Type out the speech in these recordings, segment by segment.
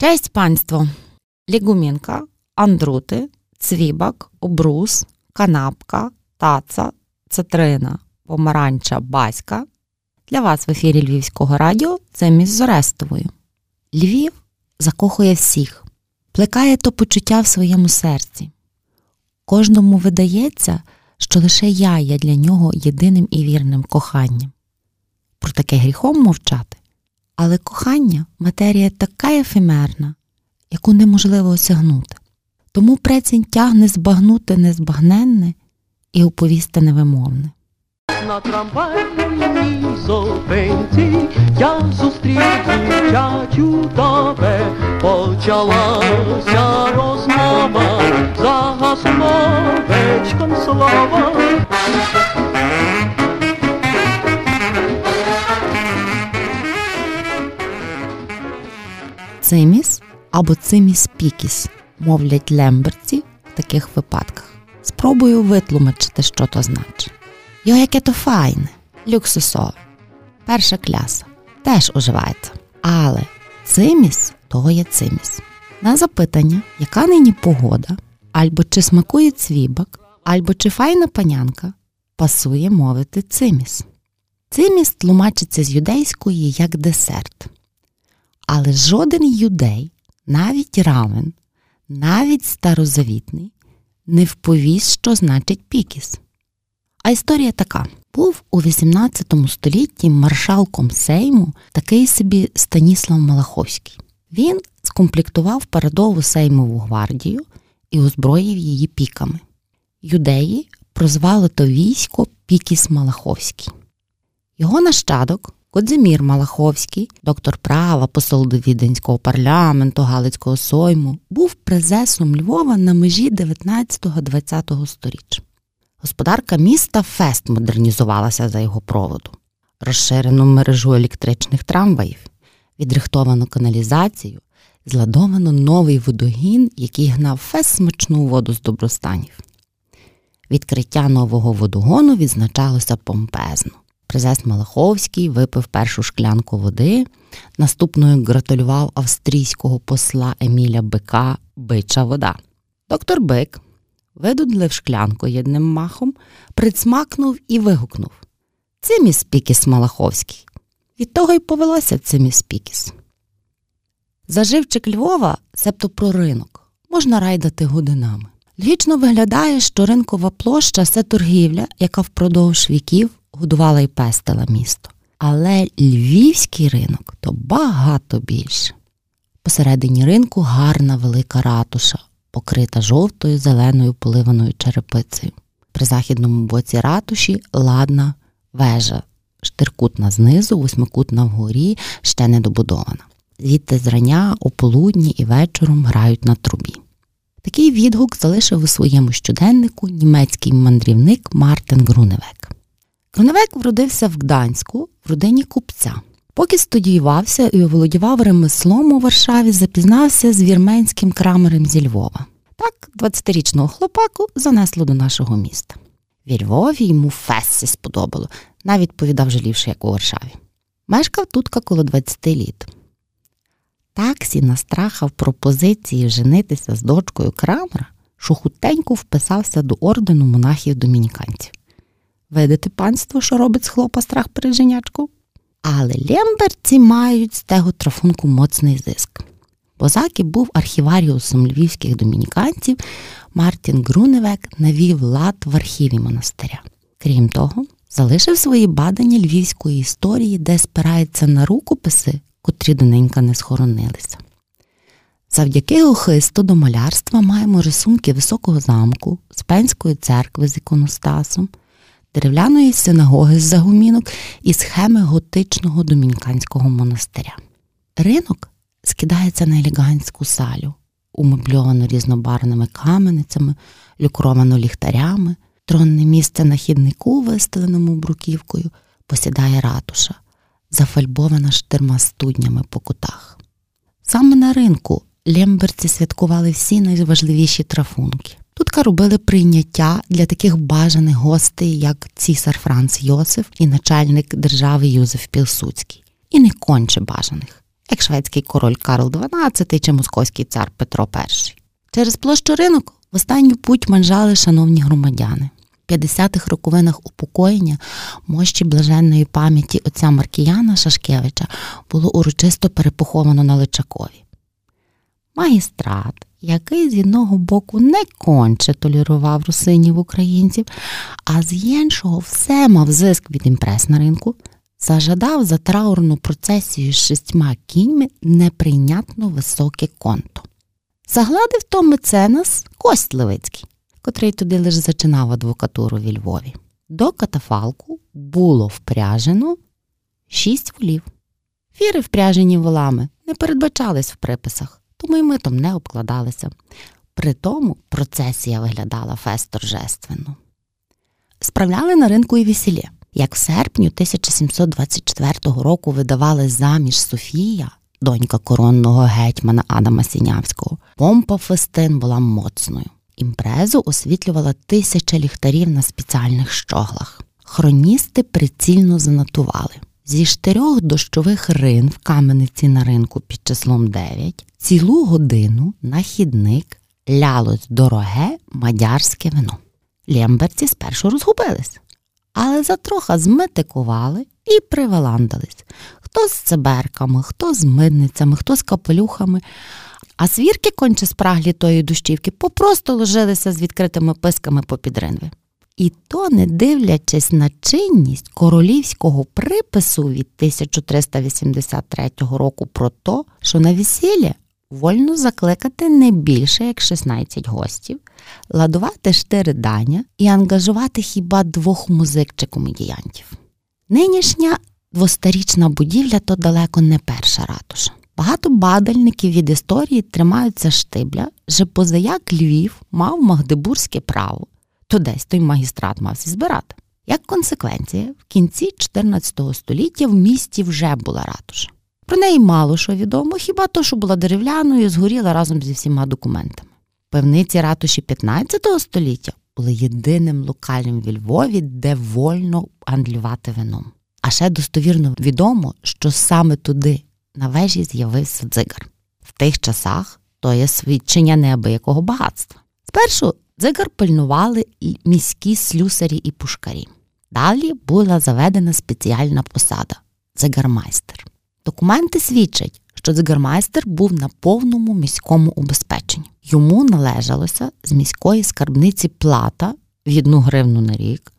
Честь панство! Лігумінка, андрути, цвібак, обрус, канапка, таца, цитрина, помаранча, баська. Для вас в ефірі Львівського радіо це міс Зорестовою. Львів закохує всіх, плекає то почуття в своєму серці. Кожному видається, що лише я є для нього єдиним і вірним коханням. Про таке гріхом мовчати. Але кохання матерія така ефемерна, яку неможливо осягнути. Тому прецінь тягне збагнути незбагненне і оповісти невимовне. На трамвайній зупинці я зустрів дівчачу тебе, почалася розмова, загасло вечком слова. Циміс або циміс пікіс, мовлять лемберці в таких випадках. Спробую витлумачити, що то значить. Йо, яке то файне, люксусове. Перша кляса теж уживається. Але циміс того є циміс. На запитання, яка нині погода, або чи смакує цвібак, або чи файна панянка, пасує мовити циміс. Циміс тлумачиться з юдейської як десерт. Але жоден юдей, навіть равен, навіть старозавітний, не вповість, що значить пікіс. А історія така: був у 18 столітті маршалком Сейму такий собі Станіслав Малаховський. Він скомплектував передову Сеймову гвардію і озброїв її піками. Юдеї прозвали то військо Пікіс Малаховський. Його нащадок Годзимір Малаховський, доктор права, посол до Віденського парламенту, Галицького сойму, був презесом Львова на межі 19-20 сторіч. Господарка міста Фест модернізувалася за його проводу, розширено мережу електричних трамваїв, відрихтовано каналізацію, зладовано новий водогін, який гнав фест смачну воду з добростанів. Відкриття нового водогону відзначалося помпезно. Презес Малаховський випив першу шклянку води, наступною гратулював австрійського посла Еміля Бика бича вода. Доктор Бик видудлив шклянку єдним махом, присмакнув і вигукнув Циміс Пікіс Малаховський. Від того й повелося Циміс Пікіс. Заживчик Львова, себто про ринок, можна райдати годинами. Логічно виглядає, що ринкова площа це торгівля, яка впродовж віків годувала і пестила місто. Але львівський ринок то багато більше. Посередині ринку гарна велика ратуша, покрита жовтою зеленою поливаною черепицею. При західному боці ратуші ладна вежа, штиркутна знизу, восьмикутна вгорі, ще не добудована. Звідти зрання, ополудні і вечором грають на трубі. Такий відгук залишив у своєму щоденнику німецький мандрівник Мартин Груневек. Груневек вродився в Гданську в родині купця. Поки студіювався і оволодівав ремеслом у Варшаві, запізнався з вірменським крамером зі Львова. Так, 20-річного хлопаку занесло до нашого міста. В Львові йому фесі сподобало, навіть повідав жалівши, як у Варшаві. Мешкав тут коло 20 літ. Таксі настрахав пропозиції женитися з дочкою крамера, що хутенько вписався до ордену монахів домініканців. Видите панство, що робить з хлопа страх перед женячку? Але лемберці мають з того трафунку моцний зиск. Позаки був архіваріусом львівських домініканців, Мартін Груневек навів лад в архіві монастиря. Крім того, залишив свої бадання львівської історії, де спирається на рукописи, котрі доненька не схоронилися. Завдяки охисту до малярства маємо рисунки високого замку, Спенської церкви з іконостасом, дерев'яної синагоги з загумінок і схеми готичного домініканського монастиря. Ринок скидається на елегантську салю, умебльовану різнобарвними каменицями, люкровано ліхтарями, тронне місце на хіднику, вистеленому бруківкою, посідає ратуша, зафальбована штирма студнями по кутах. Саме на ринку лемберці святкували всі найважливіші трафунки. Тутка робили прийняття для таких бажаних гостей, як цісар Франц Йосиф і начальник держави Юзеф Пілсуцький, і не конче бажаних як шведський король Карл XII чи московський цар Петро І. Через площу ринок в останню путь манжали шановні громадяни. В 50-х роковинах упокоєння мощі блаженної пам'яті отця Маркіяна Шашкевича було урочисто перепоховано на Личакові. Магістрат, який з одного боку не конче толерував русинів українців, а з іншого все мав зиск від імпрес на ринку, зажадав за траурну процесію з шістьма кіньми неприйнятно високе конто. Загладив то меценас Кость Левицький, котрий туди лише зачинав адвокатуру в Львові. До катафалку було впряжено шість волів. Фіри, впряжені волами, не передбачались в приписах, тому й митом не обкладалися. При тому процесія виглядала фест торжественно. Справляли на ринку і весілля. Як в серпні 1724 року видавали заміж Софія, донька коронного гетьмана Адама Сінявського, помпа фестин була моцною. Імпрезу освітлювала тисяча ліхтарів на спеціальних щоглах. Хроністи прицільно занотували. Зі чотирьох дощових рин в камениці на ринку під числом 9 цілу годину на хідник лялось дороге мадярське вино. Лємберці спершу розгубились, але затроха зметикували і приваландались. Хто з циберками, хто з мидницями, хто з капелюхами. А свірки конче спраглі тої дущівки попросту ложилися з відкритими писками попід ринви. І то, не дивлячись на чинність королівського припису від 1383 року про то, що на весілля вольно закликати не більше як 16 гостів, ладувати чотири дання і ангажувати хіба двох музик чи комедіянтів. Нинішня двостарічна будівля то далеко не перша ратуша. Багато бадальників від історії тримаються штибля, що позаяк Львів мав магдебурзьке право, то десь той магістрат мався збирати. Як консеквенція, в кінці 14 століття в місті вже була ратуша. Про неї мало що відомо, хіба то, що була дерев'яною, і згоріла разом зі всіма документами. Певниці ратуші 15 століття були єдиним локалем в Львові, де вольно андлювати вином. А ще достовірно відомо, що саме туди на вежі з'явився дзигар. В тих часах то є свідчення неабиякого багатства. Спершу дзигар пильнували міські слюсарі і пушкарі. Далі була заведена спеціальна посада дзигармайстер. Документи свідчать, що дзигармайстер був на повному міському убезпеченні. Йому належалося з міської скарбниці плата в одну гривну на рік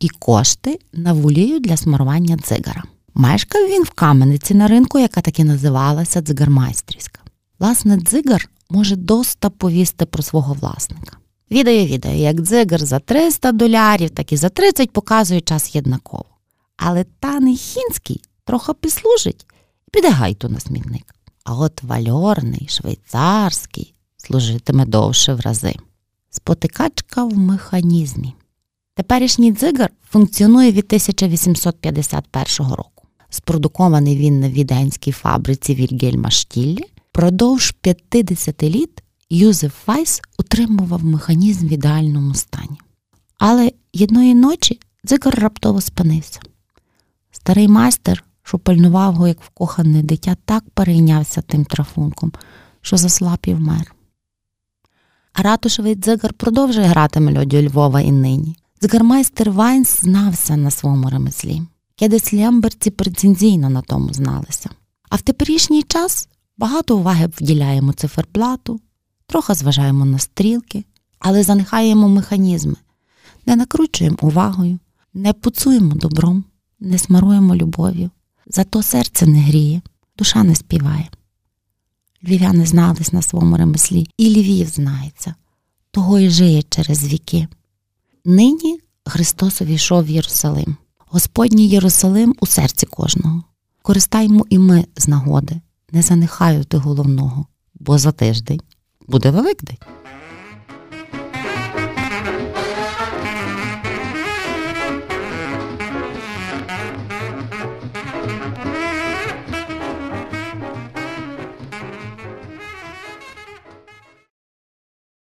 і кошти на волію для смарування дзигара. Мешкав він в камениці на ринку, яка таки називалася дзигармайстрівська. Власне, дзигар може доста повісти про свого власника. Відає, як дзигар за 300 долярів, так і за 30 показує час єднаково. Але таний хінський трохи прислужить і піде гайту на смітник. А от вальорний, швейцарський служитиме довше в рази. Спотикачка в механізмі. Теперішній дзигар функціонує від 1851 року. Спродукований він на віденській фабриці Вільгельма Штіллі. Продовж 50 літ Юзеф Вайс утримував механізм в ідеальному стані. Але єдної ночі дзигар раптово спинився. Старий майстер, що пильнував його, як вкохане дитя, так перейнявся тим трафунком, що заслаб і вмер. А ратушевий дзигар продовжує грати мелодію Львова і нині. Дзигармайстер Вайнс знався на своєму ремеслі. Кедесь лемберці прецизійно на тому зналися. А в теперішній час багато уваги вділяємо циферплату, трохи зважаємо на стрілки, але занихаємо механізми, не накручуємо увагою, не пуцуємо добром, не смаруємо любов'ю. Зато серце не гріє, душа не співає. Львів'яни знались на своєму ремеслі, і Львів знається, того і жиє через віки. Нині Христос увійшов в Єрусалим. Господній Єрусалим у серці кожного. Користаймо і ми з нагоди, не занехаюти головного, бо за тиждень буде Великдень.